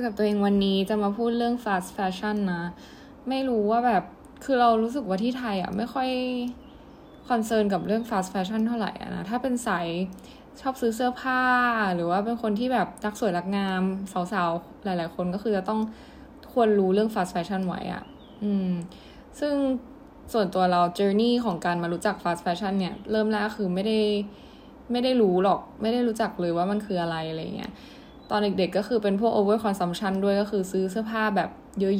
ยกับตัวเองวันนี้จะมาพูดเรื่อง fast fashion นะ ไม่รู้ว่าแบบคือเรารู้สึกว่าที่ไทยอะไม่ค่อยคอนเซิร์นกับเรื่อง fast fashion เท่าไหร่อะนะ ถ้าเป็นสายชอบซื้อเสื้อผ้า หรือว่าเป็นคนที่แบบรักสวยรักงามสาวๆ หลายๆ คนก็คือจะต้องควรรู้เรื่อง fast fashion ไว้อะอืม ซึ่งส่วนตัวเรา journey ของการมารู้จัก fast fashion เนี่ย เริ่มแรกคือไม่ได้ไม่ได้รู้หรอก ไม่ได้รู้จักเลยว่ามันคืออะไรอะไรเงี้ย ตอนเด็กๆก็คือเป็นพวก over consumption ด้วยก็คือซื้อเสื้อผ้าแบบ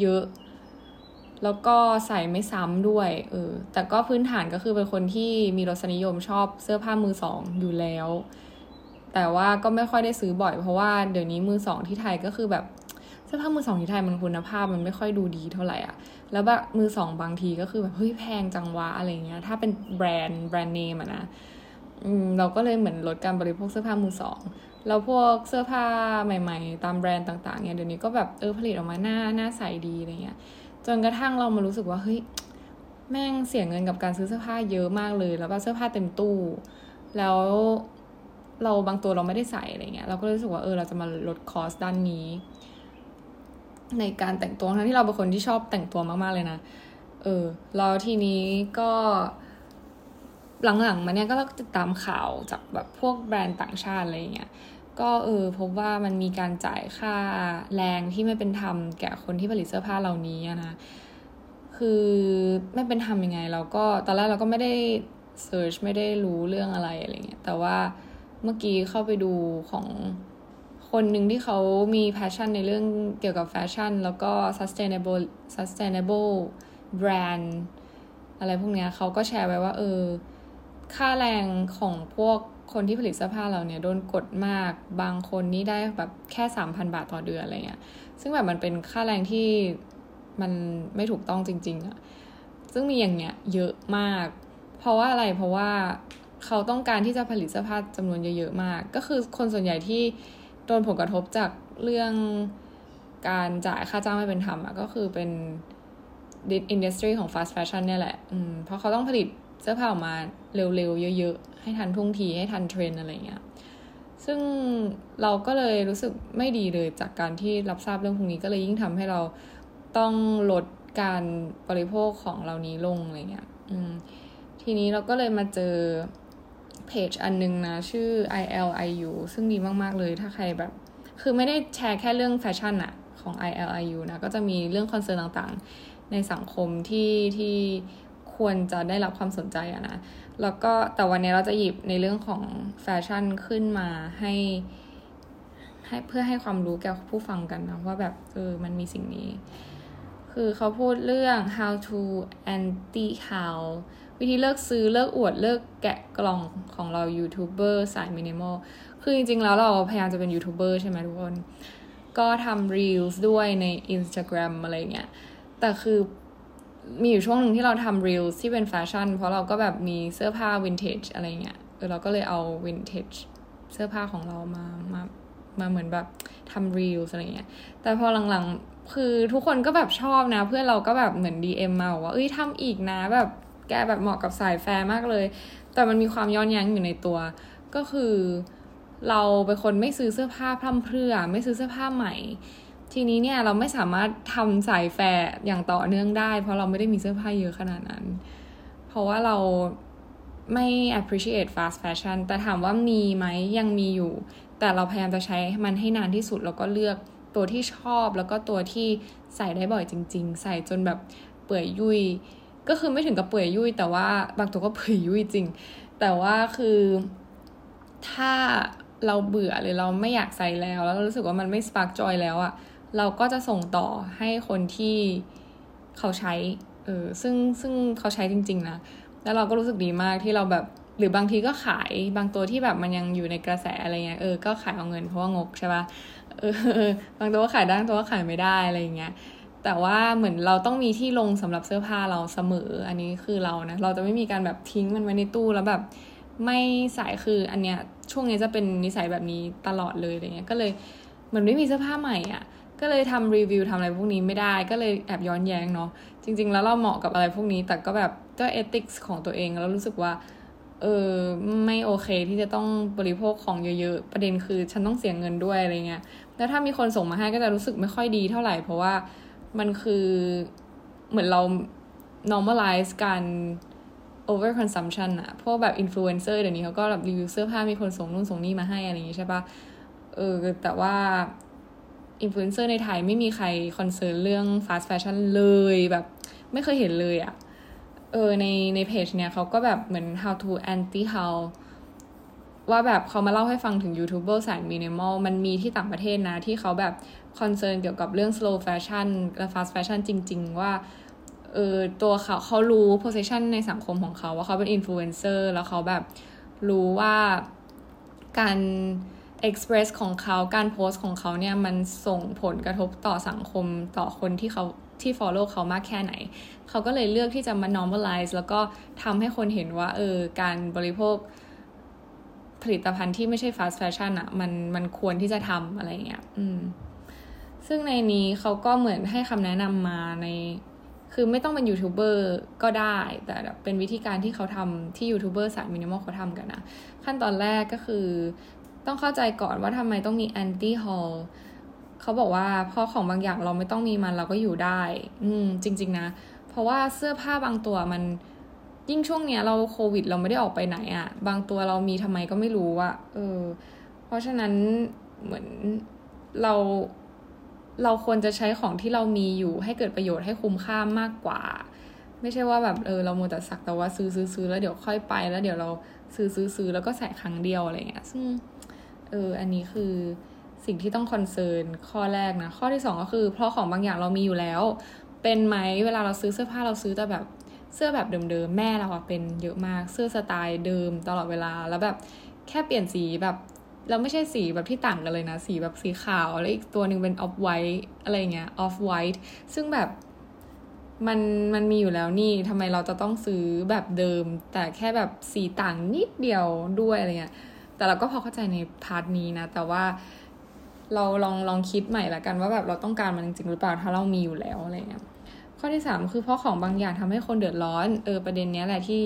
เยอะๆ แล้วก็ใส่ไม่ซ้ำด้วย เออ แต่ก็พื้นฐานก็คือเป็นคนที่มีรสนิยมชอบเสื้อผ้ามือสองอยู่แล้ว แต่ว่าก็ไม่ค่อยได้ซื้อบ่อยเพราะว่าเดี๋ยวนี้มือสองที่ไทยก็คือแบบเสื้อผ้ามือสองที่ไทยมันคุณภาพมันไม่ค่อยดูดีเท่าไหร่อะ แล้วแบบมือสองบางทีก็คือแบบเฮ้ยแพงจังวะอะไรเงี้ย ถ้าเป็นแบรนด์แบรนด์เนมอะนะอืมเราก็เลยเหมือนลดการบริโภคเสื้อผ้ามือสอง แล้วพวกเสื้อผ้าใหม่ ๆ ตามแบรนด์ต่างๆเนี่ยเดี๋ยวนี้ก็แบบเออผลิตออกมาหน้าหน้าใสดีอะไรเงี้ยจนกระทั่งเรามารู้สึกว่าเฮ้ยแม่งเสียเงินกับการซื้อเสื้อผ้าเยอะมากเลย แล้วก็เสื้อผ้าเต็มตู้ แล้วเราบางตัวเราไม่ได้ใส่อะไรเงี้ยเราก็รู้สึกว่าเออเราจะมาลดคอสด้านนี้ ในการแต่งตัวทั้งที่เราเป็นคนที่ชอบแต่งตัวมากๆเลยนะเออแล้วทีนี้ก็ หลังๆมาเนี่ยก็ติดตามข่าวจากแบบพวกแบรนด์ต่างชาติอะไรเงี้ยก็เออพบว่ามันมีการจ่ายค่าแรงที่ไม่เป็นธรรมแก่คนที่ผลิตเสื้อผ้าเหล่านี้นะคือไม่เป็นธรรมยังไง เราก็ตอนแรกเราก็ไม่ได้ search ไม่ได้รู้เรื่องอะไรอะไรเงี้ยแต่ว่าเมื่อกี้เข้าไปดูของคนหนึ่งที่เขามี passion ในเรื่องเกี่ยวกับแฟชั่น แล้วก็ sustainable sustainable brand อะไรพวกเนี้ยเขาก็แชร์ไว้ว่าเออ ค่าแรงของพวกคนที่ผลิตเสื้อผ้าเราเนี่ยโดนกดมากบางคนนี่ได้แบบแค่สามพันบาทต่อเดือนอะไรเงี้ยซึ่งแบบมันเป็นค่าแรงที่มันไม่ถูกต้องจริง ๆอะซึ่งมีอย่างเงี้ยเยอะมาก เพราะว่าอะไรเพราะว่าเขาต้องการที่จะผลิตเสื้อผ้าจำนวนเยอะๆมาก ก็คือคนส่วนใหญ่ที่โดนผลกระทบจากเรื่องการจ่ายค่าจ้างไม่เป็นธรรมอะก็คือเป็น industry ของ fast fashion เนี่ยแหละ อืม เพราะเขาต้องผลิต เสื้อผ้าออกมาเร็วๆเยอะๆ ให้ทันท่วงทีให้ทันเทรนด์อะไรเงี้ยซึ่งเราก็เลยรู้สึกไม่ดีเลยจากการที่รับทราบเรื่องพวกนี้ก็เลยยิ่งทำให้เราต้องลดการบริโภคของเหล่านี้ลงอะไรเงี้ยอืมทีนี้เราก็เลยมาเจอเพจอันนึงนะ ชื่อ ILIU ซึ่งดีมาก ๆ เลยถ้าใครแบบ คือไม่ได้แชร์แค่เรื่องแฟชั่นอะของ ILIU นะ ก็จะมีเรื่อง concern ต่างๆ ในสังคมที่ที่ ควรจะได้รับความสนใจอะนะ แล้วก็แต่วันนี้เราจะหยิบในเรื่องของแฟชั่นขึ้นมาให้ให้เพื่อให้ความรู้แก่ผู้ฟังกันนะว่าแบบเออมันมีสิ่งนี้ คือเขาพูดเรื่อง how to anti haul วิธีเลิกซื้อเลิกอวดเลิกแกะกล่องของเรายูทูบเบอร์สายมินิมอลคือจริงๆแล้วเราพยายามจะเป็นยูทูบเบอร์ใช่ไหมทุกคน ก็ทำ Reels ด้วยใน Instagram อะไรเงี้ย แต่คือ มีอยู่ช่วงหนึ่งที่เราทำ Reel ที่เป็นแฟชั่น เพราะเราก็แบบมีเสื้อผ้าวินเทจอะไรเงี้ยเออเราก็เลยเอาวินเทจเสื้อผ้าของเรามามามาเหมือนแบบทำ Reel อะไรเงี้ย แต่พอหลังๆ คือทุกคนก็แบบชอบนะ เพื่อนเราก็แบบเหมือน DM มาบอกว่า เอ้ยทำอีกนะ แบบแกแบบเหมาะกับสายแฟร์มากเลย แต่มันมีความย้อนแย้งอยู่ในตัว ก็คือ เราเป็นคนไม่ซื้อเสื้อผ้าพร่ำเพรื่อ ไม่ซื้อเสื้อผ้าใหม่ ทีนี้เนี่ยเราไม่สามารถทำสายแฟร์อย่างต่อเนื่องได้ เพราะเราไม่ได้มีเสื้อผ้าเยอะขนาดนั้น เพราะว่าเราไม่ appreciate fast fashion แต่ถามว่ามีไหมยังมีอยู่ แต่เราพยายามจะใช้มันให้นานที่สุด แล้วก็เลือกตัวที่ชอบ แล้วก็ตัวที่ใส่ได้บ่อยจริง ๆ ใส่จนแบบเปื่อยยุย ก็คือไม่ถึงกับเปื่อยยุย แต่ว่าบางตัวก็เปื่อยยุยจริง แต่ว่าคือถ้าเราเบื่อหรือเราไม่อยากใส่แล้ว แล้วรู้สึกว่ามันไม่สปาร์กจอยแล้วอะ เราก็จะส่งต่อให้คนที่เขาใช้ เออ ซึ่งซึ่งเขาใช้จริง ๆ นะ แล้วเราก็รู้สึกดีมากที่เราแบบ หรือบางทีก็ขาย บางตัวที่แบบมันยังอยู่ในกระแสอะไรเงี้ย เออ ก็ขายเอาเงินเพราะว่างกใช่ปะเออ บางตัวก็ขายได้ บางตัวก็ขายไม่ได้อะไรเงี้ย แต่ว่าเหมือนเราต้องมีที่ลงสำหรับเสื้อผ้าเราเสมอ อันนี้คือเรานะ เราจะไม่มีการแบบทิ้งมันไว้ในตู้แล้วแบบไม่ใส่คืออันเนี้ยช่วงนี้จะเป็นนิสัยแบบนี้ตลอดเลยอะไรเงี้ย ก็เลยเหมือนไม่มีเสื้อผ้าใหม่อะ ก็เลยทำรีวิวทำอะไรพวกนี้ไม่ได้ก็เลยแอบย้อนแย้งเนาะจริง ๆ แล้วเราเหมาะกับอะไรพวกนี้ แต่ก็แบบก็เอติกส์ของตัวเองแล้วรู้สึกว่าเออไม่โอเคที่จะต้องบริโภคของเยอะๆ ประเด็นคือฉันต้องเสียเงินด้วยอะไรเงี้ย แล้วถ้ามีคนส่งมาให้ก็จะรู้สึกไม่ค่อยดีเท่าไหร่ เพราะว่ามันคือเหมือนเรา normalize การ over consumption อะพวกแบบ influencer เดี๋ยวนี้เขาก็แบบรีวิวเสื้อผ้ามีคนส่งนู่นส่งนี่มาให้อะไรอย่างงี้ใช่ปะเออแต่ว่า อินฟลูเอนเซอร์ในไทยไม่มีใคร concern เรื่อง fast fashion เลยแบบไม่เคยเห็นเลยอะเออในในเพจเนี่ยเขาก็แบบเหมือน how to anti haul ว่าแบบเขามาเล่าให้ฟังถึงยูทูบเบอร์สายมินิมอลมันมีที่ต่างประเทศนะ ที่เขาแบบ concern เกี่ยวกับเรื่อง slow fashion และ fast fashion จริง ๆ ว่าเออตัวเขาเขารู้ position ในสังคมของเขาว่าเขาเป็นอินฟลูเอนเซอร์แล้วเขาแบบรู้ว่าการ express ของเขาการโพสของเขาเนี่ยมันส่งผลกระทบต่อสังคมต่อคนที่เขาที่ follow เขามากแค่ไหน เขาก็เลยเลือกที่จะมา normalize แล้วก็ทำให้คนเห็นว่าเออการบริโภคผลิตภัณฑ์ที่ไม่ใช่ fast fashion อะมันมันควรที่จะทำอะไรเงี้ย อืม ซึ่งในนี้เขาก็เหมือนให้คำแนะนำมาใน คือไม่ต้องเป็นยูทูบเบอร์ก็ได้ แต่เป็นวิธีการที่เขาทำที่ยูทูบเบอร์สายมินิมอลเขาทำกันนะ ขั้นตอนแรกก็คือ ต้องเข้าใจก่อนว่าทำไมต้องมี anti haul เขาบอกว่าเพราะของบางอย่างเราไม่ต้องมีมันเราก็อยู่ได้ อืม จริง ๆ นะ เพราะว่าเสื้อผ้าบางตัวมันยิ่งช่วงเนี้ยเราโควิด เราไม่ได้ออกไปไหนอะ่ะ บางตัวเรามีทำไมก็ไม่รู้อะเออ เพราะฉะนั้นเหมือนเราเราควรจะใช้ของที่เรามีอยู่ให้เกิดประโยชน์ให้คุ้มค่ามากกว่า ไม่ใช่ว่าแบบเออเราโมแต่สักแต่ว่าซื้อซื้อซื้อแล้วเดี๋ยวค่อยไป แล้วเดี๋ยวเราซื้อซื้อซื้อแล้วก็ใส่ครั้งเดียวอะไรเงี้ยซึ่ง เออ อันนี้คือสิ่งที่ต้อง concern ข้อแรกนะ ข้อที่สองก็คือ เพราะของบางอย่างเรามีอยู่แล้ว เป็นไหมเวลาเราซื้อเสื้อผ้าเราซื้อแต่แบบเสื้อแบบเดิมๆแม่เราอะเป็นเยอะมากเสื้อสไตล์เดิมตลอดเวลาแล้วแบบแค่เปลี่ยนสีแบบเราไม่ใช่สีแบบที่ต่างกันเลยนะ สีแบบสีขาว แล้วอีกตัวหนึ่งเป็น off-white อะไรเงี้ย off-whiteซึ่งแบบมันมันมีอยู่แล้วนี่ทำไมเราจะต้องซื้อแบบเดิม แต่แค่แบบสีต่างนิดเดียวด้วยอะไรเงี้ย แต่เราก็พอเข้าใจในพาร์ทนี้นะ แต่ว่าเราลองลองคิดใหม่ละกันว่าแบบเราต้องการมันจริงหรือเปล่าถ้าเรามีอยู่แล้วอะไรเงี้ยข้อที่สามคือเพราะของบางอย่างทำให้คนเดือดร้อนเออประเด็นเนี้ยแหละที่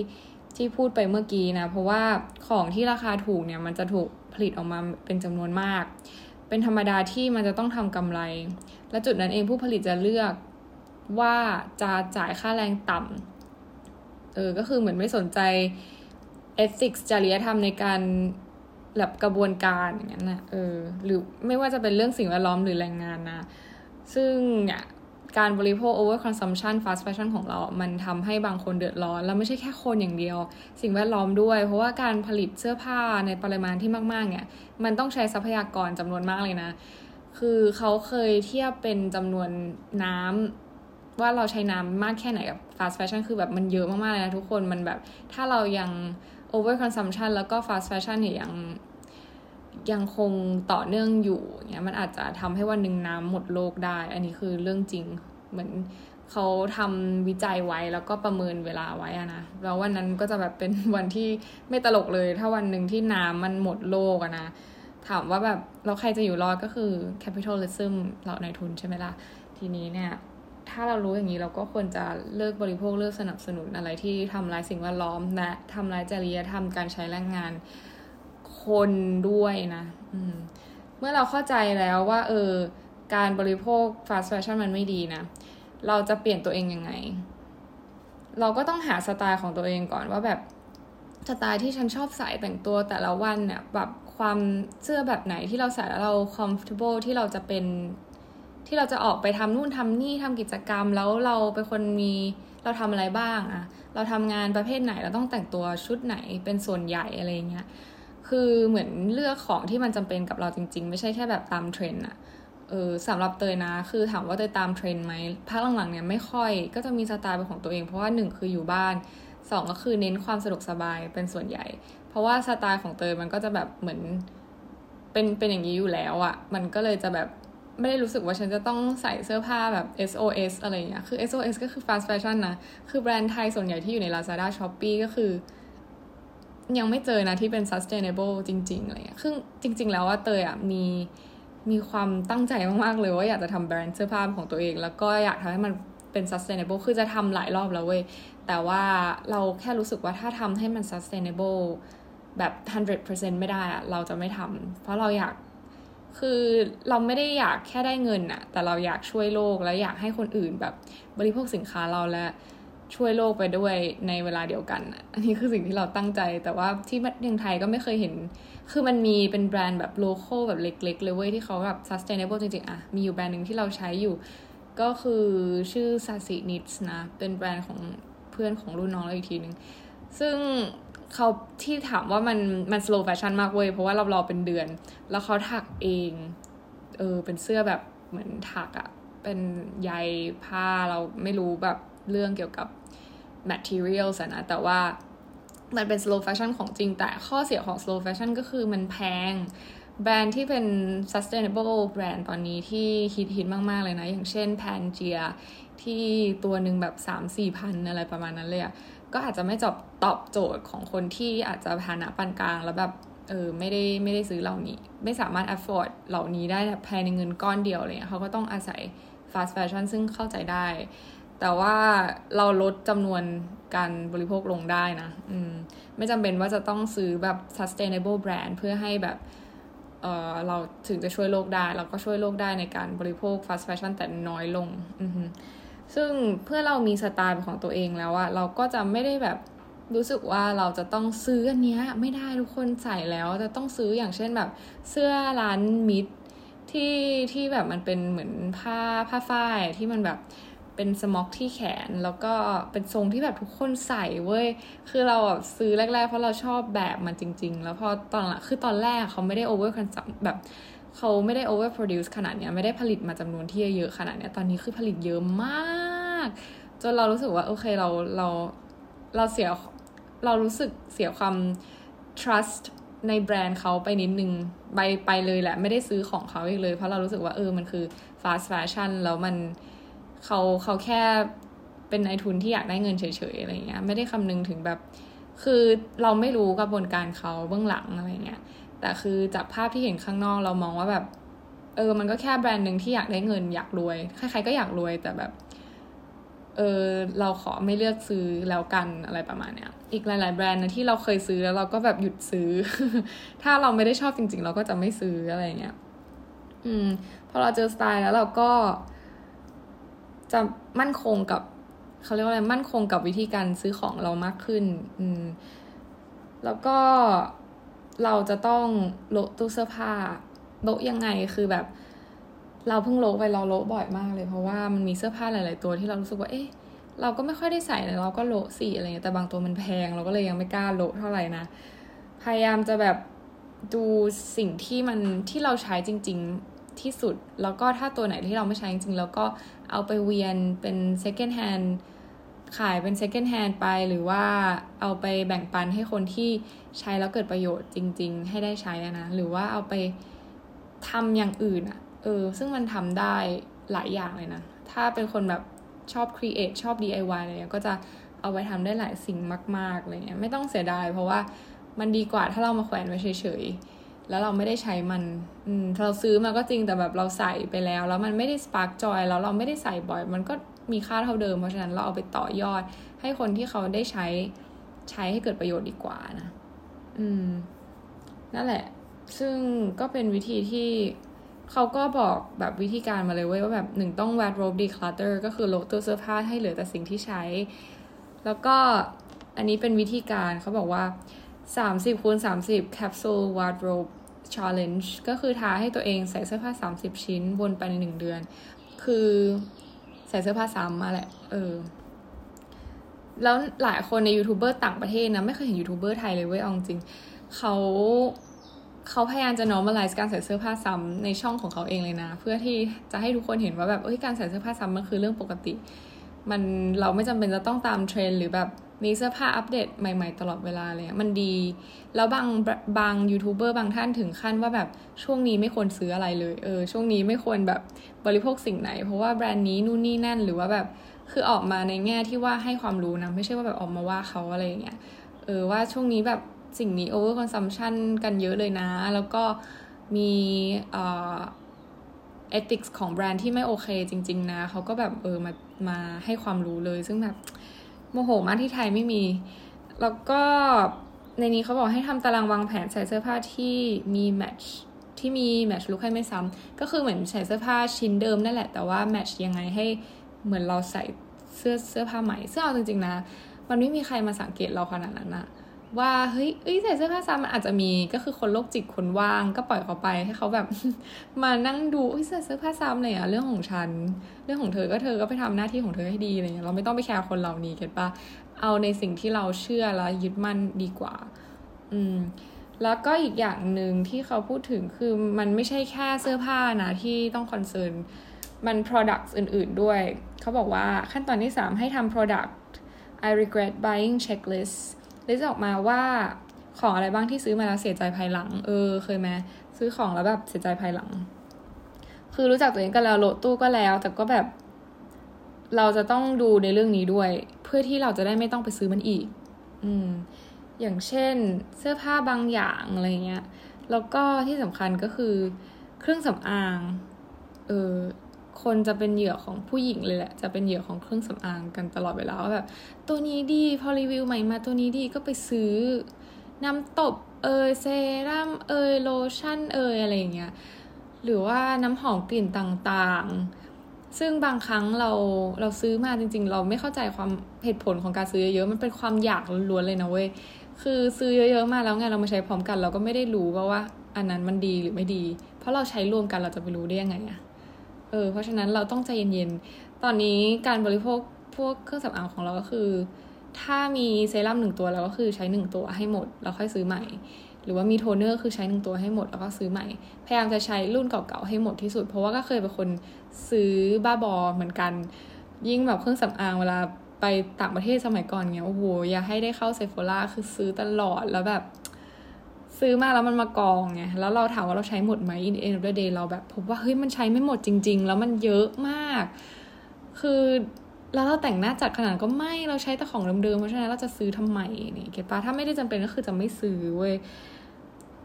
ที่พูดไปเมื่อกี้นะ เพราะว่าของที่ราคาถูกเนี่ยมันจะถูกผลิตออกมาเป็นจำนวนมาก เป็นธรรมดาที่มันจะต้องทำกำไร และจุดนั้นเองผู้ผลิตจะเลือกว่าจะจ่ายค่าแรงต่ำเออก็คือเหมือนไม่สนใจ ethics จริยธรรมในการ แบบกระบวนการอย่างนั้นนะเออ หรือไม่ว่าจะเป็นเรื่องสิ่งแวดล้อมหรือแรงงานนะ ซึ่งเนี่ยการบริโภค over consumption fast fashion ของเรา มันทำให้บางคนเดือดร้อน แล้วไม่ใช่แค่คนอย่างเดียว สิ่งแวดล้อมด้วย เพราะว่าการผลิตเสื้อผ้าในปริมาณที่มากๆ เนี่ย มันต้องใช้ทรัพยากรจำนวนมากเลยนะ คือเขาเคยเทียบเป็นจำนวนน้ำว่าเราใช้น้ำมากแค่ไหนกับ fast fashion คือแบบมันเยอะมากๆเลยนะทุกคน มันแบบถ้าเรายัง over consumption แล้วก็ fast fashion เนี่ยยังยังคงต่อเนื่องอยู่เงี้ยมันอาจจะทำให้วันหนึ่งน้ำหมดโลกได้ อันนี้คือเรื่องจริงเหมือนเขาทำวิจัยไว้แล้วก็ประเมินเวลาไว้อะนะแล้ววันนั้นก็จะแบบเป็นวันที่ไม่ตลกเลย ถ้าวันหนึ่งที่น้ำมันหมดโลกอะนะถามว่าแบบเราใครจะอยู่รอดก็คือ capitalism เราในทุนใช่ไหมล่ะ ทีนี้เนี่ย ถ้าเรารู้อย่างนี้เราก็ควรจะเลิกบริโภคเลิกสนับสนุนอะไรที่ทำลายสิ่งแวดล้อมและทำลายจริยธรรมการใช้แรงงานคนด้วยนะเมื่อเราเข้าใจแล้วว่า เออ การบริโภค fast fashion มันไม่ดีนะ เราจะเปลี่ยนตัวเองยังไง เราก็ต้องหาสไตล์ของตัวเองก่อนว่าแบบสไตล์ที่ฉันชอบใส่แต่งตัวแต่ละวันเนี่ยแบบความเสื้อแบบไหนที่เราใส่แล้วเรา comfortable ที่เราจะเป็น ที่เราจะออกไปทำนู่นทำนี่ทำกิจกรรม แล้วเราเป็นคนมีเราทำอะไรบ้างอะเราทำงานประเภทไหนเราต้องแต่งตัวชุดไหนเป็นส่วนใหญ่อะไรเงี้ยคือเหมือนเลือกของที่มันจำเป็นกับเราจริง ๆ ไม่ใช่แค่แบบตามเทรนด์อะเออสำหรับเตยนะ คือถามว่าเตยตามเทรนด์ไหมพักหลังๆเนี่ยไม่ค่อยก็จะมีสไตล์เป็นของตัวเองเพราะว่าหนึ่งคืออยู่บ้านสองก็คือเน้นความสะดวกสบายเป็นส่วนใหญ่ เพราะว่าสไตล์ของเตยมันก็จะแบบเหมือนเป็นเป็นอย่างนี้อยู่แล้วอะมันก็เลยจะแบบ ไม่ได้รู้สึกว่าฉันจะต้องใส่เสื้อผ้าแบบ SOS อะไรเงี้ย คือ SOS ก็คือ fast fashion นะ คือแบรนด์ไทยส่วนใหญ่ที่อยู่ใน Lazada Shopee ก็คือ ยังไม่เจอนะที่เป็น sustainable จริง ๆ อะไรเงี้ย คือจริง ๆ แล้วว่าเตยอะมีมีความตั้งใจมากๆเลยว่าอยากจะทำแบรนด์เสื้อผ้าของตัวเอง แล้วก็อยากทำให้มันเป็น sustainable คือจะทำหลายรอบแล้วเว้ย แต่ว่าเราแค่รู้สึกว่าถ้าทำให้มัน sustainable แบบ 100%ไม่ได้อะเราจะไม่ทำเพราะเราอยาก คือเราไม่ได้อยากแค่ได้เงินอะแต่เราอยากช่วยโลกและอยากให้คนอื่นแบบบริโภคสินค้าเราและช่วยโลกไปด้วยในเวลาเดียวกัน อันนี้คือสิ่งที่เราตั้งใจ แต่ว่าที่เมืองไทยก็ไม่เคยเห็น คือมันมีเป็นแบรนด์แบบโลโก้แบบเล็ก ๆ เลยเว้ยที่เขาแบบ sustainable จริง ๆอะมีอยู่แบรนด์หนึ่งที่เราใช้อยู่ ก็คือชื่อ s a s i n i t s นะ เป็นแบรนด์ของเพื่อนของรุ่นน้องเราอีกทีหนึ่งซึ่ง เขาที่ถามว่ามันมัน slow fashion มากเว้ย เพราะว่าเรารอเป็นเดือน แล้วเขาถักเอง เออ เป็นเสื้อแบบเหมือนถักอะเป็นใยผ้าเราไม่รู้แบบเรื่องเกี่ยวกับ materials นะ แต่ว่ามันเป็น slow fashion ของจริง แต่ข้อเสียของ slow fashion ก็คือมันแพง แบรนด์ที่เป็น sustainable แบรนด์ตอนนี้ที่ฮิตฮิตมาก ๆ เลยนะ อย่างเช่น Pangea ที่ตัวหนึ่งแบบ 3-4 พันอะไรประมาณนั้นเลยอะ ก็อาจจะไม่จบตอบโจทย์ของคนที่อาจจะฐานะปานกลางแล้วแบบเออไม่ได้ไม่ได้ซื้อเหล่านี้ ไม่สามารถ afford เหล่านี้ได้ภายในเงินก้อนเดียวเลยเขาก็ต้องอาศัย fast fashion ซึ่งเข้าใจได้ แต่ว่าเราลดจำนวนการบริโภคลงได้นะอืมไม่จำเป็นว่าจะต้องซื้อแบบ sustainable brand เพื่อให้แบบเออเราถึงจะช่วยโลกได้ เราก็ช่วยโลกได้ในการบริโภค fast fashion แต่น้อยลง อือ ซึ่งเพื่อเรามีสไตล์ของตัวเองแล้วอะเราก็จะไม่ได้แบบรู้สึกว่าเราจะต้องซื้ออันนี้ไม่ได้ทุกคนใส่แล้วจะต้องซื้ออย่างเช่นแบบเสื้อร้านมิดที่ที่แบบมันเป็นเหมือนผ้าผ้าฝ้ายที่มันแบบเป็น smock ที่แขนแล้วก็เป็นทรงที่แบบทุกคนใส่เว้ย คือเราแบบซื้อแรก ๆ เพราะเราชอบแบบมันจริง ๆ แล้วพอตอนหลังคือตอนแรกเขาไม่ได้ over consume แบบ เขาไม่ได้ over produce ขนาดเนี้ยไม่ได้ผลิตมาจำนวนที่เยอะขนาดเนี้ยตอนนี้คือผลิตเยอะมาก จนเรารู้สึกว่า โอเคเราเราเราเสียเรารู้สึกเสียความ trust ในแบรนด์เขาไปนิดนึงไปไปเลยแหละ ไม่ได้ซื้อของเขาอีกเลย เพราะเรารู้สึกว่าเออมันคือ fast fashion แล้วมันเขาเขาแค่เป็นนายทุนที่อยากได้เงินเฉยๆอะไรเงี้ยไม่ได้คำนึงถึงแบบ คือเราไม่รู้กระบวนการเขาเบื้องหลังอะไรเงี้ย แต่คือจากภาพที่เห็นข้างนอกเรามองว่าแบบ เออ มันก็แค่แบรนด์หนึ่งที่อยากได้เงินอยากรวย ใครๆก็อยากรวยแต่แบบ เออเราขอไม่เลือกซื้อแล้วกันอะไรประมาณเนี้ย อีกหลาย ๆ แบรนด์นะที่เราเคยซื้อแล้วเราก็แบบหยุดซื้อ ถ้าเราไม่ได้ชอบจริง ๆ เราก็จะไม่ซื้ออะไรเงี้ย อืม พอเราเจอสไตล์แล้วเราก็ จะมั่นคงกับเขาเรียกว่าอะไรมั่นคงกับวิธีการซื้อของเรามากขึ้น อืม แล้วก็ เราจะต้องโละตู้เสื้อผ้าโละยังไงคือแบบ เราเพิ่งโละไปเราโละบ่อยมากเลยเพราะว่ามันมีเสื้อผ้าหลาย ๆ ตัวที่เรารู้สึกว่าเอ๊ะเราก็ไม่ค่อยได้ใส่เลยเราก็โละสีอะไรเงี้ยแต่บางตัวมันแพง เราก็เลยยังไม่กล้าโละเท่าไหร่นะ พยายามจะแบบดูสิ่งที่มันที่เราใช้จริง ๆที่สุด แล้วก็ถ้าตัวไหนที่เราไม่ใช้จริงๆแล้วก็เอาไปเวียนเป็น second hand ขายเป็น second hand ไปหรือว่าเอาไปแบ่งปันให้คนที่ใช้แล้วเกิดประโยชน์จริง ๆ ให้ได้ใช้นะ หรือว่าเอาไปทำอย่างอื่นอะเออ ซึ่งมันทำได้หลายอย่างเลยนะ ถ้าเป็นคนแบบชอบ create ชอบ DIY อะไรเงี้ยก็จะเอาไปทำได้หลายสิ่งมากๆอะไรเงี้ยไม่ต้องเสียดาย เพราะว่ามันดีกว่าถ้าเรามาแขวนไว้เฉยๆ แล้วเราไม่ได้ใช้มัน อืมเราซื้อมาก็จริงแต่แบบเราใส่ไปแล้ว แล้วมันไม่ได้ spark joy แล้วเราไม่ได้ใส่บ่อย มันก็ มีค่าเท่าเดิม เพราะฉะนั้นเราเอาไปต่อยอด ให้คนที่เขาได้ใช้ใช้ให้เกิดประโยชน์ดีกว่านะ อืม นั่นแหละ ซึ่งก็เป็นวิธีที่เขาก็บอกแบบวิธีการมาเลยว่าแบบหนึ่งต้อง wardrobe declutter ก็คือลดตัวเสื้อผ้าให้เหลือแต่สิ่งที่ใช้ แล้วก็อันนี้เป็นวิธีการเขาบอกว่า 30คูณ30 capsule wardrobe challenge ก็คือท้าให้ตัวเองใส่เสื้อผ้า 30 ชิ้นวนไปในหนึ่งเดือน คือ ส่เสื้อผ้าซ้ำมาแหละ เออ แล้วหลายคนในยูทูบเบอร์ต่างประเทศนะ ไม่เคยเห็นยูทูบเบอร์ไทยเลยเว้ยเอาจริง เขาเขาพยายามจะ normalize การใส่เสื้อผ้าซ้ำในช่องของเขาเองเลยนะ เพื่อที่จะให้ทุกคนเห็นว่าแบบเอ้ยการใส่เสื้อผ้าซ้ำมันคือเรื่องปกติ มันเราไม่จำเป็นจะต้องตามเทรนหรือแบบ มีเสื้อผ้าอัปเดตใหม่ๆ ตลอดเวลาเลยมันดี แล้วบางบางยูทูบเบอร์บางท่านถึงขั้นว่าแบบช่วงนี้ไม่ควรซื้ออะไรเลยเออช่วงนี้ไม่ควรแบบบริโภคสิ่งไหน เพราะว่าแบรนด์นี้นู่นนี่นั่นหรือว่าแบบคือออกมาในแง่ที่ว่าให้ความรู้นะ ไม่ใช่ว่าแบบออกมาว่าเขาอะไรอย่างเงี้ยเออว่าช่วงนี้แบบสิ่งนี้ over consumption กันเยอะเลยนะ แล้วก็มีเอ่อ ethics ของแบรนด์ที่ไม่โอเคจริง ๆ นะเขาก็แบบเออมามาให้ความรู้เลยซึ่งแบบ โมโหมากที่ไทยไม่มี แล้วก็ในนี้เขาบอกให้ทำตารางวางแผนใส่เสื้อผ้าที่มีแมทช์ที่มีแมทช์ลุคให้ไม่ซ้ำก็คือเหมือนใส่เสื้อผ้าชิ้นเดิมนั่นแหละ แต่ว่าแมทช์ยังไงให้เหมือนเราใส่เสื้อเสื้อผ้าใหม่ เสื้อเอาจริงๆนะ มันไม่มีใครมาสังเกตเราขนาดนั้นอะ ว่าเฮ้ยเอ้ยใส่เสื้อผ้าซ้ำมันอาจจะมีก็คือคนโรคจิตคนว่าง ก็ปล่อยเขาไปให้เขาแบบมานั่งดูเอ้ยใส่เสื้อผ้าซ้ำเลยอะเรื่องของฉัน เรื่องของเธอก็เธอก็ไปทำหน้าที่ของเธอให้ดีอะไรเงี้ยเราไม่ต้องไปแคร์คนเหล่านี้ get ปะเอาในสิ่งที่เราเชื่อแล้วยึดมั่นดีกว่า อืมแล้วก็อีกอย่างหนึ่งที่เขาพูดถึงคือมันไม่ใช่แค่เสื้อผ้านะที่ต้อง concern มัน products อื่นๆด้วย เขาบอกว่าขั้นตอนที่ 3 ให้ทำ product I regret buying checklist list ออกมาว่าของอะไรบ้างที่ซื้อมาแล้วเสียใจภายหลัง เออ เคยไหมซื้อของแล้วแบบเสียใจภายหลัง คือรู้จักตัวเองก็แล้วโหลดตู้ก็แล้ว แต่ก็แบบ เราจะต้องดูในเรื่องนี้ด้วย เพื่อที่เราจะได้ไม่ต้องไปซื้อมันอีก อืม อย่างเช่น เสื้อผ้าบางอย่างอะไรเงี้ย แล้วก็ที่สำคัญก็คือ เครื่องสำอาง เออ คนจะเป็นเหยื่อของผู้หญิงเลยแหละ จะเป็นเหยื่อของเครื่องสำอางกันตลอดเวลาว่าแบบตัวนี้ดีพอรีวิวใหม่มาตัวนี้ดีก็ไปซื้อน้ำตบเอยเซรั่มเอยโลชั่นเอยอะไรอย่างเงี้ยหรือว่าน้ำหอมกลิ่นต่างๆ ซึ่งบางครั้งเราเราซื้อมาจริง ๆ เราไม่เข้าใจความเหตุผลของการซื้อเยอะๆมันเป็นความอยากล้วนๆเลยนะเว้ยคือซื้อเยอะๆมาแล้วไงเรามาใช้พร้อมกัน เราก็ไม่ได้รู้ว่าว่าอันนั้นมันดีหรือไม่ดี เพราะเราใช้รวมกันเราจะไปรู้ได้ยังไงอะ เออเพราะฉะนั้นเราต้องใจเย็นๆ ตอนนี้การบริโภคพวกเครื่องสำอางของเราก็คือ ถ้ามีเซรั่มหนึ่งตัวเราก็คือใช้หนึ่งตัวให้หมดแล้วค่อยซื้อใหม่ หรือว่ามีโทนเนอร์คือใช้หนึ่งตัวให้หมดแล้วก็ซื้อใหม่ พยายามจะใช้รุ่นเก่าๆให้หมดที่สุด เพราะว่าก็เคยเป็นคนซื้อบ้าบอเหมือนกัน ยิ่งแบบเครื่องสำอางเวลาไปต่างประเทศสมัยก่อนเงี้ยโอ้โหอยากให้ได้เข้า Sephora คือซื้อตลอดแล้วแบบ ซื้อมาแล้วมันมากองไง แล้วเราถามว่าเราใช้หมดไหม in the end of the day เราแบบพบว่าเฮ้ยมันใช้ไม่หมดจริง ๆ แล้วมันเยอะมาก คือแล้วเราแต่งหน้าจัดขนาดก็ไม่เราใช้แต่ของเดิมๆเพราะฉะนั้นเราจะซื้อทำไมนี่ get ปะถ้าไม่ได้จำเป็นก็คือจะไม่ซื้อเว้ย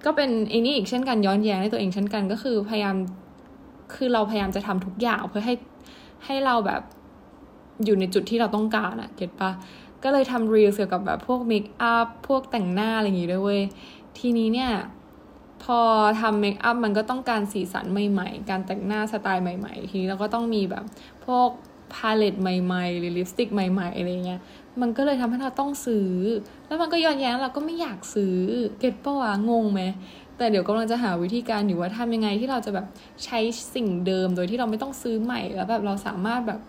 ก็เป็นไอ้นี่อีกเช่นกันย้อนแย้งในตัวเองเช่นกันก็คือพยายามคือเราพยายามจะทำทุกอย่างเพื่อให้ให้เราแบบอยู่ในจุดที่เราต้องการอะ get ปะก็เลยทำ reel เกี่ยวกับแบบพวก makeup พวกแต่งหน้าอะไรอย่างงี้ด้วยเว้ย ทีนี้เนี่ยพอทำ makeup มันก็ต้องการสีสันใหม่ๆ การแต่งหน้าสไตล์ใหม่ ๆ ทีนี้เราก็ต้องมีแบบพวกพาเลตใหม่ๆ หรือลิปสติกใหม่ๆอะไรเงี้ย มันก็เลยทำให้เราต้องซื้อ แล้วมันก็ย้อนแย้งเราก็ไม่อยากซื้อ เก็ตปะวะงงไหม แต่เดี๋ยวกำลังจะหาวิธีการอยู่ว่าทำยังไงที่เราจะแบบใช้สิ่งเดิมโดยที่เราไม่ต้องซื้อใหม่แล้วแบบเราสามารถแบบ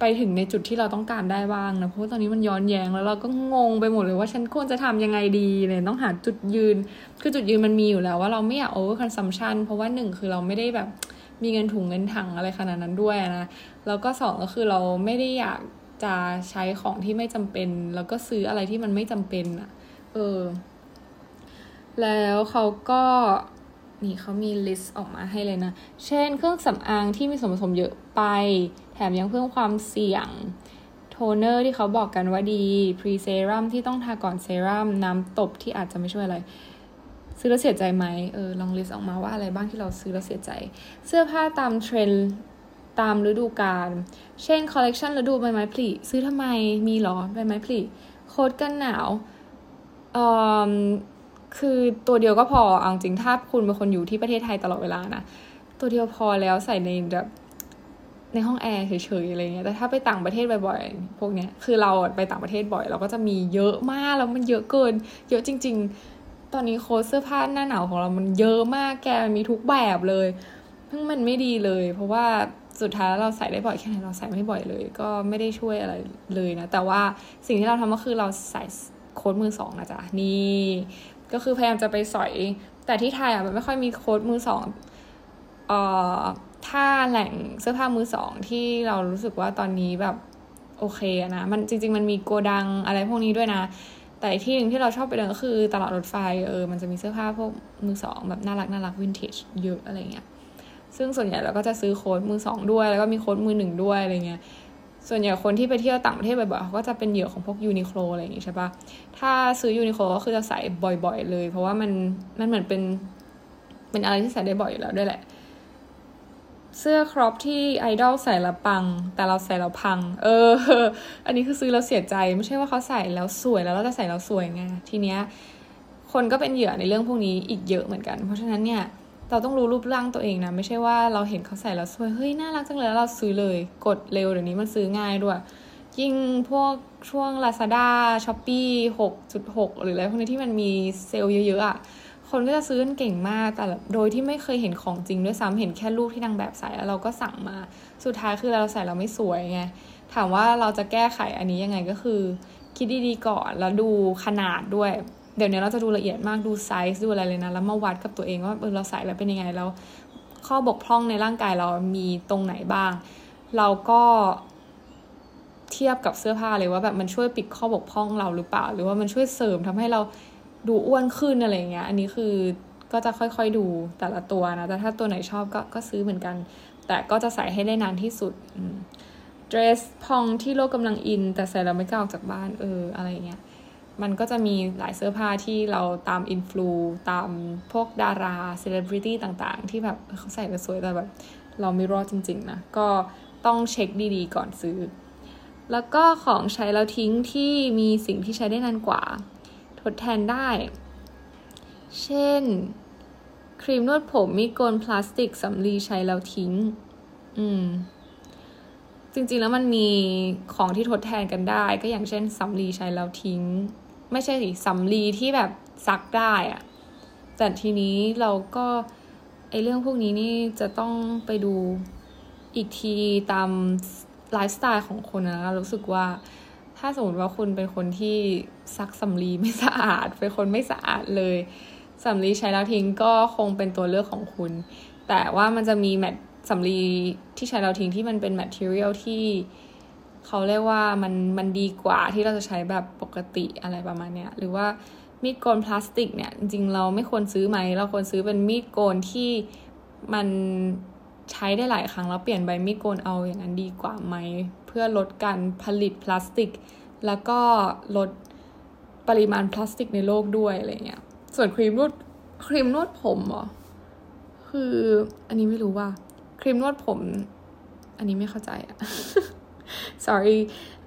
ไปถึงในจุดที่เราต้องการได้บ้างนะเพราะตอนนี้มันย้อนแย้งแล้วเราก็งงไปหมดเลยว่าฉันควรจะทำยังไงดีเลยต้องหาจุดยืน คือจุดยืนมันมีอยู่แล้วว่าเราไม่อยาก over consumption เพราะว่าหนึ่งคือเราไม่ได้แบบมีเงินถุงเงินถังอะไรขนาดนั้นด้วยนะแล้วก็สองก็คือเราไม่ได้อยากจะใช้ของที่ไม่จำเป็น แล้วก็ซื้ออะไรที่มันไม่จำเป็นอะ่ะ เออ แล้วเขาก็นี่เขามี list ออกมาให้เลยนะ เช่นเครื่องสำอางที่มีส่วนผสมเยอะไป มันยังเพิ่มความเสี่ยง โทนเนอร์ที่เขาบอกกันว่าดี pre-serum ที่ต้องทาก่อนเซรั่มน้ำตบที่อาจจะไม่ช่วยอะไร ซื้อแล้วเสียใจไหมเออลอง list ออกมาว่าอะไรบ้างที่เราซื้อแล้วเสียใจ เสื้อผ้าตามเทรนด์ตามฤดูกาลเช่นคอลเลกชันฤดูใบไม้ผลิซื้อทำไมมีหรอใบไม้ผลิ coat กันหนาวเอ่อคือตัวเดียวก็พอเอาจริงถ้าคุณเป็นคนอยู่ที่ประเทศไทยตลอดเวลานะ ตัวเดียวพอแล้วใส่ในแบบ ในห้องแอร์เฉยๆอะไรเงี้ย แต่ถ้าไปต่างประเทศบ่อยๆ พวกเนี้ย คือเราไปต่างประเทศบ่อย เราก็จะมีเยอะมาก แล้วมันเยอะเกิน เยอะจริง ๆ ตอนนี้โค้ดเสื้อผ้าหน้าหนาวของเรามันเยอะมาก แกมันมีทุกแบบเลยซึ่งมันไม่ดีเลย เพราะว่าสุดท้ายเราใส่ได้บ่อยแค่ไหนเราใส่ไม่บ่อยเลย ก็ไม่ได้ช่วยอะไรเลยนะ แต่ว่าสิ่งที่เราทำก็คือเราใส่โค้ดมือสองนะจ๊ะ นี่ ก็คือพยายามจะไปสอย แต่ที่ไทยอะมันไม่ค่อยมีโค้ดมือสองเอ่อ ถ้าแหล่งเสื้อผ้ามือสองที่เรารู้สึกว่าตอนนี้แบบโอเคนะมันจริง ๆ มันมีโกดังอะไรพวกนี้ด้วยนะ แต่ที่หนึ่งที่เราชอบไปเดินก็คือตลาดรถไฟเออมันจะมีเสื้อผ้าพวกมือสองแบบน่ารักน่ารักวินเทจเยอะอะไรเงี้ยซึ่งส่วนใหญ่เราก็จะซื้อ coat มือสองด้วย แล้วก็มี coat มือหนึ่งด้วยอะไรเงี้ยส่วนใหญ่คนที่ไปเที่ยวต่างประเทศบ่อยๆเขาก็จะเป็นเหยื่อของพวก Uniqlo อะไรอย่างงี้ใช่ปะถ้าซื้อ Uniqlo ก็คือจะใส่บ่อยๆเลย เพราะว่ามันมันเหมือนเป็นเป็นอะไรที่ใส่ได้บ่อยอยู่แล้วด้วยแหละ เสื้อครอปที่ไอดอลใส่ล้วปัง แต่เราใส่แล้วพัง เออ อันนี้คือซื้อแล้วเสียใจ ไม่ใช่ว่าเขาใส่แล้วสวยแล้วเราจะใส่แล้วสวยไง ทีเนี้ยคนก็เป็นเหยื่อในเรื่องพวกนี้อีกเยอะเหมือนกัน เพราะฉะนั้นเนี่ยเราต้องรู้รูปร่างตัวเองนะ ไม่ใช่ว่าเราเห็นเขาใส่แล้วสวย เฮ้ย น่ารักจังเลยแล้วเราซื้อเลย กดเร็วเดี๋ยวนี้มันซื้อง่ายด้วย ยิ่งพวกช่วง Lazada s h o p e e 6.6 หรืออะไรพวกนี้ที่มันมีเซลล์เยอะๆอะ่ะ คนก็จะซื้อกันเก่งมากแต่โดยที่ไม่เคยเห็นของจริงด้วยซ้ำเห็นแค่รูปที่นางแบบใส่แล้วเราก็สั่งมา สุดท้ายคือเราใส่เราไม่สวยไงถามว่าเราจะแก้ไขอันนี้ยังไงก็คือ คิดดีๆก่อนแล้วดูขนาดด้วย เดี๋ยวนี้เราจะดูละเอียดมากดูไซส์ดูอะไรเลยนะแล้วมาวัดกับตัวเองว่าเออเราใส่แล้วเป็นยังไงแล้วข้อบกพร่องในร่างกายเรามีตรงไหนบ้าง เราก็เทียบกับเสื้อผ้าเลยว่าแบบมันช่วยปิดข้อบกพร่องเราหรือเปล่า หรือว่ามันช่วยเสริมทำให้เรา ดูอ้วนขึ้นอะไรเงี้ย อันนี้คือก็จะค่อยๆดูแต่ละตัวนะ แต่ถ้าตัวไหนชอบก็ก็ซื้อเหมือนกัน แต่ก็จะใส่ให้ได้นานที่สุดเดรสพองที่โลกกำลังอิน แต่ใส่แล้วไม่กล้าออกจากบ้านเอออะไรเงี้ย มันก็จะมีหลายเสื้อผ้าที่เราตามอินฟลูตามพวกดาราเซเลบริตี้ต่างๆ ที่แบบเขาใส่แล้วสวยแต่แบบเราไม่รอดจริงๆนะ ก็ต้องเช็คดีๆ ก่อนซื้อ แล้วก็ของใช้แล้วทิ้งที่มีสิ่งที่ใช้ได้นานกว่า ทดแทนได้ เช่น ครีมนวดผมมีโกนพลาสติกสำลีใช้แล้วทิ้ง อืม จริงๆแล้วมันมีของที่ทดแทนกันได้ ก็อย่างเช่นสำลีใช้แล้วทิ้ง ไม่ใช่สิสำลีที่แบบซักได้อะแต่ทีนี้เราก็ไอเรื่องพวกนี้นี่จะต้องไปดูอีกทีตามไลฟ์สไตล์ของคนนะ รู้สึกว่าถ้าสมมติว่าคุณเป็นคนที่ ซักสำลีไม่สะอาด เป็นคนไม่สะอาดเลยสำลีใช้แล้วทิ้งก็คงเป็นตัวเลือกของคุณ แต่ว่ามันจะมีแมทสำลีที่ใช้แล้วทิ้งที่มันเป็น material ที่เขาเรียกว่ามันมันดีกว่าที่เราจะใช้แบบปกติอะไรประมาณเนี้ยหรือว่ามีดโกนพลาสติกเนี่ยจริงเราไม่ควรซื้อไหมเราควรซื้อเป็นมีดโกนที่มันใช้ได้หลายครั้งแล้วเปลี่ยนใบมีดโกนเอาอย่างนั้นดีกว่าไหม เพื่อลดการผลิตพลาสติก แล้วก็ลด ปริมาณพลาสติกในโลกด้วยอะไรเงี้ย ส่วนครีมนวดครีมนวดผมเหรอ คืออันนี้ไม่รู้ว่า ครีมนวดผม อันนี้ไม่เข้าใจอะ sorry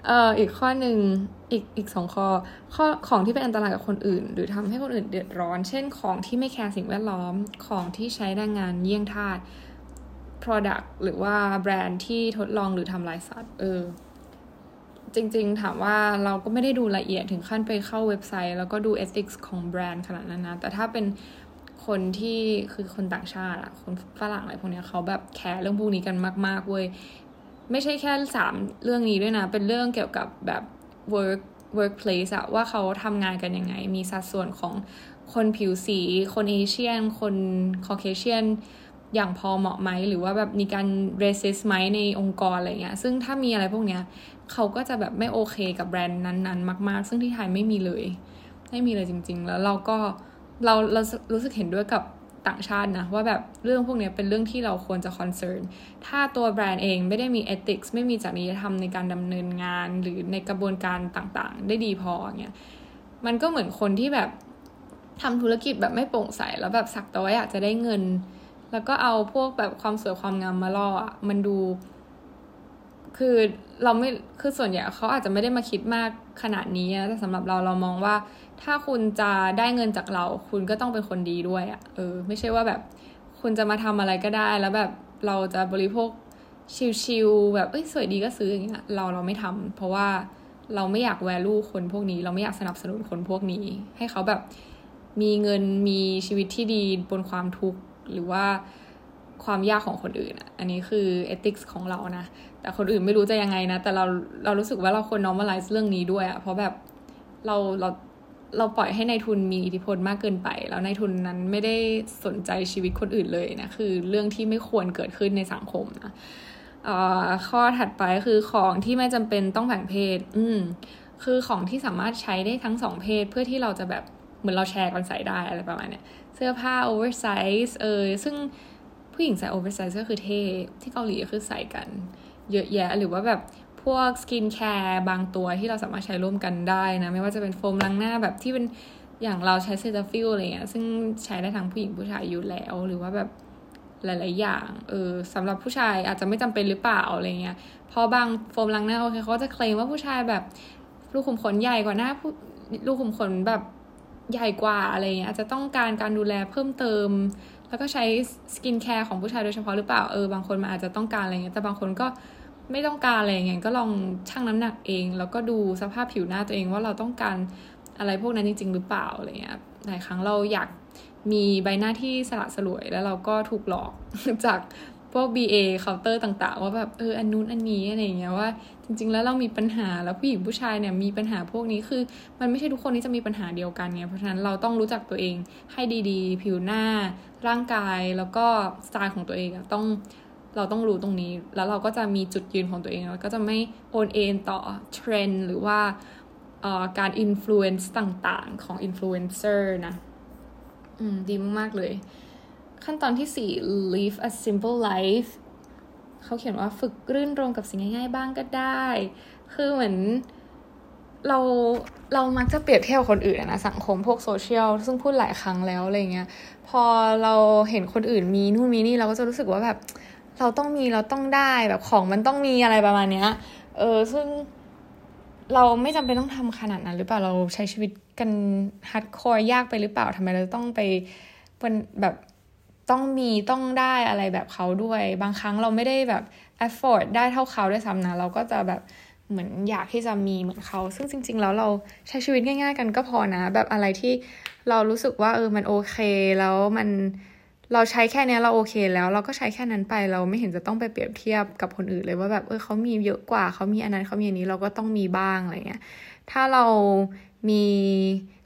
เอ่ออีกข้อหนึ่งอีกอีกสองข้อข้อของที่เป็นอันตรายกับคนอื่น หรือทำให้คนอื่นเดือดร้อน เช่นของที่ไม่แคร์สิ่งแวดล้อมของที่ใช้แรงงานเยี่ยงทาส product หรือว่าแบรนด์ที่ทดลองหรือทำลายสัตว์ เออ จริง ๆ ถามว่าเราก็ไม่ได้ดูละเอียดถึงขั้นไปเข้าเว็บไซต์ แล้วก็ดู ethics ของแบรนด์ขนาดนั้นนะ แต่ถ้าเป็นคนที่คือคนต่างชาติอะคนฝรั่งอะไรพวกนี้เขาแบบแคร์เรื่องพวกนี้กันมาก ๆ เว้ย ไม่ใช่แค่สามเรื่องนี้ด้วยนะ เป็นเรื่องเกี่ยวกับแบบ work workplace อะว่าเขาทำงานกันยังไง มีสัดส่วนของคนผิวสี คน Asian คน Caucasian อย่างพอเหมาะไหมหรือว่าแบบมีการ racist ไหมในองค์กรอะไรเงี้ยซึ่งถ้ามีอะไรพวกเนี้ยเขาก็จะแบบไม่โอเคกับแบรนด์นั้นๆ มาก ๆ ซึ่งที่ไทยไม่มีเลย ไม่มีเลยจริง ๆ แล้วเราก็เราเรารู้สึกเห็นด้วยกับต่างชาตินะว่าแบบเรื่องพวกนี้เป็นเรื่องที่เราควรจะ concern ถ้าตัวแบรนด์เองไม่ได้มี ethics ไม่มีจริยธรรมในการดำเนินงาน หรือในกระบวนการต่างๆ ได้ดีพอเงี้ยมันก็เหมือนคนที่แบบทำธุรกิจแบบไม่โปร่งใสแล้วแบบสักแต่ว่าอยากจะได้เงิน แล้วก็เอาพวกแบบความสวยความงามมาล่ออะมันดู คือเราไม่คือส่วนใหญ่เขาอาจจะไม่ได้มาคิดมากขนาดนี้แต่สำหรับเราเรามองว่า ถ้าคุณจะได้เงินจากเรา คุณก็ต้องเป็นคนดีด้วยอะเออ ไม่ใช่ว่าแบบ คุณจะมาทำอะไรก็ได้ แล้วแบบเราจะบริโภคชิลๆแบบเอ้ยสวยดีก็ซื้ออย่างเงี้ยเราเราไม่ทำเพราะว่าเราไม่อยากแวลูคนพวกนี้ เราไม่อยากสนับสนุนคนพวกนี้ ให้เขาแบบมีเงินมีชีวิตที่ดีบนความทุกข์ หรือว่าความยากของคนอื่นอะ อันนี้คือเอติกส์ของเรานะ แต่คนอื่นไม่รู้จะยังไงนะ แต่เราเรารู้สึกว่าเราควร normalize เรื่องนี้ด้วยอะ เพราะแบบเราเราเราปล่อยให้ในทุนมีอิทธิพลมากเกินไป แล้วในทุนนั้นไม่ได้สนใจชีวิตคนอื่นเลยนะ คือเรื่องที่ไม่ควรเกิดขึ้นในสังคมนะข้อถัดไปคือของที่ไม่จำเป็นต้องแบ่งเพศ อืม คือของที่สามารถใช้ได้ทั้งสองเพศเพื่อที่เราจะแบบเหมือนเราแชร์กันใส่ได้อะไรประมาณเนี้ย เสื้อผ้า oversize เออซึ่งผู้หญิงใส่ oversize ก็คือเท่ที่เกาหลีก็คือใส่กัน เยอะแยะหรือว่าแบบพวกสกินแคร์บางตัวที่เราสามารถใช้ร่วมกันได้นะ ไม่ว่าจะเป็นโฟมล้างหน้าแบบที่เป็นอย่างเราใช้ Cetaphil อะไรเงี้ยซึ่งใช้ได้ทั้งผู้หญิงผู้ชายอยู่แล้ว หรือว่าแบบหลาย ๆ อย่างเออสำหรับผู้ชายอาจจะไม่จำเป็นหรือเปล่าอะไรเงี้ยเพราะบางโฟมล้างหน้าโอเคเขาจะเคลมว่าผู้ชายแบบลูกขุมขนใหญ่กว่าหน้าผู้ลูกขุมขนแบบ ใหญ่กว่าอะไรเงี้ยอาจจะต้องการการดูแลเพิ่มเติม แล้วก็ใช้สกินแคร์ของผู้ชายโดยเฉพาะหรือเปล่าเออบางคนมันอาจจะต้องการอะไรเงี้ยแต่บางคนก็ไม่ต้องการอะไรเงี้ยก็ลองชั่งน้ำหนักเอง แล้วก็ดูสภาพผิวหน้าตัวเองว่าเราต้องการอะไรพวกนั้นจริง ๆ หรือเปล่าอะไรเงี้ยหลายครั้งเราอยากมีใบหน้าที่สละสลวยแล้วเราก็ถูกหลอกจาก พวก BA เคาน์เตอร์ต่างๆ ว่าแบบเอออันนู้นอันนี้อะไรเงี้ยว่า จริง ๆ แล้วเรามีปัญหาแล้วผู้หญิงผู้ชายเนี่ยมีปัญหาพวกนี้คือ มันไม่ใช่ทุกคนที่จะมีปัญหาเดียวกันไงเพราะฉะนั้นเราต้องรู้จักตัวเองให้ดีๆ ผิวหน้า ร่างกายแล้วก็สไตล์ของตัวเองต้องเราต้องรู้ตรงนี้ แล้วเราก็จะมีจุดยืนของตัวเอง แล้วก็จะไม่โอนเอ็นต่อเทรนด์หรือว่าการ influence ต่างๆ ของอินฟลูเอนเซอร์นะ อืม ดีมาก ๆ เลย ขั้นตอนที่สี่ live a simple life เขาเขียนว่าฝึกรื่นรมย์กับสิ่งง่ายๆบ้างก็ได้ คือเหมือนเราเรามักจะเปรียบเทียบคนอื่นนะสังคมพวกโซเชียลซึ่งพูดหลายครั้งแล้วอะไรเงี้ยพอเราเห็นคนอื่นมีนู่นมีนี่เราก็จะรู้สึกว่าแบบเราต้องมีเราต้องได้แบบของมันต้องมีอะไรประมาณเนี้ยเออซึ่งเราไม่จำเป็นต้องทำขนาดนั้น หรือเปล่าเราใช้ชีวิตกันฮัดคอร์ยากไปหรือเปล่าทำไมเราต้องไปเป็นแบบ ต้องมีต้องได้อะไรแบบเขาด้วย บางครั้งเราไม่ได้แบบ afford ได้เท่าเขาด้วยซ้ำนะเราก็จะแบบเหมือนอยากที่จะมีเหมือนเขา ซึ่งจริง ๆ แล้วเราใช้ชีวิตง่าย ๆ กันก็พอนะ แบบอะไรที่เรารู้สึกว่าเออมันโอเค แล้วมันเราใช้แค่นี้เราโอเคแล้ว เราก็ใช้แค่นั้นไปเราไม่เห็นจะต้องไปเปรียบเทียบกับคนอื่นเลยว่าแบบเออเขามีเยอะกว่าเขามีอันนั้นเขามีอันนี้เราก็ต้องมีบ้างอะไรเงี้ยถ้าเรามี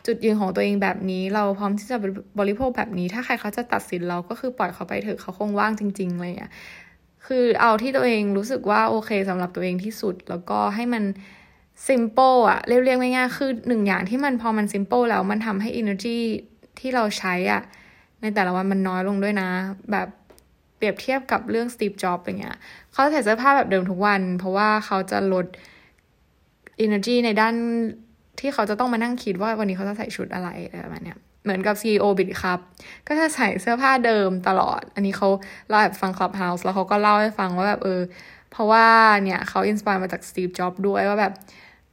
จุดยืนของตัวเองแบบนี้ เราพร้อมที่จะบริโภคแบบนี้ ถ้าใครเขาจะตัดสินเราก็คือปล่อยเขาไปเถอะเขาคงว่างจริงๆเลยอะคือเอาที่ตัวเองรู้สึกว่าโอเคสำหรับตัวเองที่สุด แล้วก็ให้มัน simple อะเรียกๆง่ายๆคือหนึ่งอย่างที่มันพอมัน simple แล้วมันทำให้ energy ที่เราใช้อะในแต่ละวันมันน้อยลงด้วยนะ แบบเปรียบเทียบกับเรื่องสตีฟจ็อบอย่างเงี้ยเขาใส่เสื้อผ้าแบบเดิมทุกวัน เพราะว่าเขาจะลด energy ในด้าน ที่เขาจะต้องมานั่งคิดว่าวันนี้เขาจะใส่ชุดอะไรอะไรแบบเนี้ยเหมือนกับ CEO Bitkub ก็จะใส่เสื้อผ้าเดิมตลอด อันนี้เขาเราแอบฟัง Clubhouse แล้วเขาก็เล่าให้ฟังว่าแบบเออ เพราะว่าเนี่ยเขา inspire มาจากสตีฟจ็อบด้วยว่าแบบ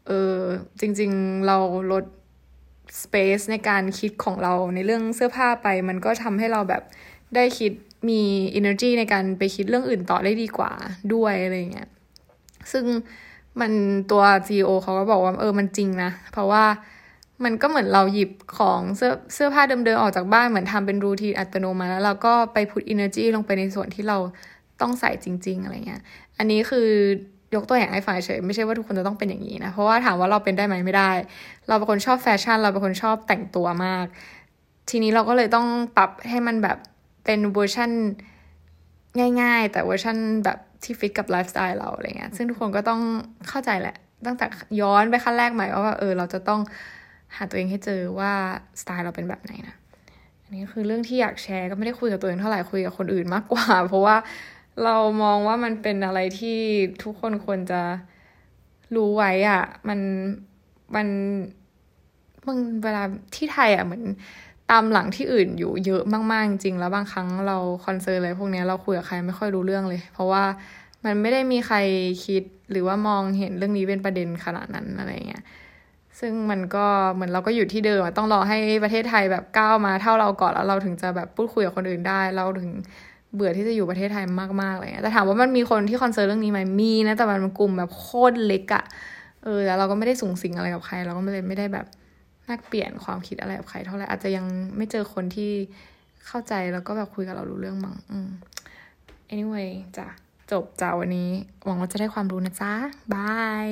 เออจริง ๆเราลด space ในการคิดของเราในเรื่องเสื้อผ้าไป มันก็ทำให้เราแบบได้คิดมี energy ในการไปคิดเรื่องอื่นต่อได้ดีกว่าด้วยอะไรเงี้ย ซึ่ง มันตัว CEO เขาก็บอกว่าเออมันจริงนะ เพราะว่ามันก็เหมือนเราหยิบของเสื้อเสื้อผ้าเดิมๆออกจากบ้านเหมือนทำเป็นรูทีนอัตโนมัติแล้วเราก็ไปพุท energy ลงไปในส่วนที่เราต้องใส่จริง ๆ อะไรเงี้ย อันนี้คือยกตัวอย่างให้ฟังเฉยไม่ใช่ว่าทุกคนจะต้องเป็นอย่างนี้นะ เพราะว่าถามว่าเราเป็นได้ไหมไม่ได้ เราเป็นคนชอบแฟชั่น เราเป็นคนชอบแต่งตัวมาก ทีนี้เราก็เลยต้องปรับให้มันแบบเป็นเวอร์ชันง่าย ๆ แต่เวอร์ชันแบบ ที่ฟิตกับไลฟ์สไตล์เราอะไรเงี้ยซึ่งทุกคนก็ต้องเข้าใจแหละ ตั้งแต่ย้อนไปขั้นแรกใหม่ว่าเออเราจะต้องหาตัวเองให้เจอว่าสไตล์เราเป็นแบบไหนนะอันนี้คือเรื่องที่อยากแชร์ก็ไม่ได้คุยกับตัวเองเท่าไหร่คุยกับคนอื่นมากกว่า เพราะว่าเรามองว่ามันเป็นอะไรที่ทุกคนควรจะรู้ไว้อะมันมันบางเวลาที่ไทยอะเหมือน ตามหลังที่อื่นอยู่เยอะมากๆจริงแล้วบางครั้งเราคอนเซิร์นอะไรพวกนี้เราคุยกับใครไม่ค่อยรู้เรื่องเลย เพราะว่ามันไม่ได้มีใครคิดหรือว่ามองเห็นเรื่องนี้เป็นประเด็นขนาดนั้นอะไรเงี้ยซึ่งมันก็เหมือนเราก็อยู่ที่เดิมต้องรอให้ประเทศไทยแบบก้าวมาเท่าเราก่อนแล้วเราถึงจะแบบพูดคุยกับคนอื่นได้ เราถึงเบื่อที่จะอยู่ประเทศไทยมากๆเลยแต่ถามว่ามันมีคนที่คอนเซิร์นเรื่องนี้ไหมมีนะแต่มันกลุ่มแบบโคตรเล็กอะเออแล้วเราก็ไม่ได้สูงสิงอะไรกับใคร เราก็ไม่เลยไม่ได้แบบ นักเปลี่ยนความคิดอะไรกับใครเท่าไหร่อาจจะยังไม่เจอคนที่เข้าใจแล้วก็แบบคุยกับเรารู้เรื่องมั้งอืม anyway จ้ะจบจ้าวันนี้ หวังว่าจะได้ความรู้นะจ๊ะบาย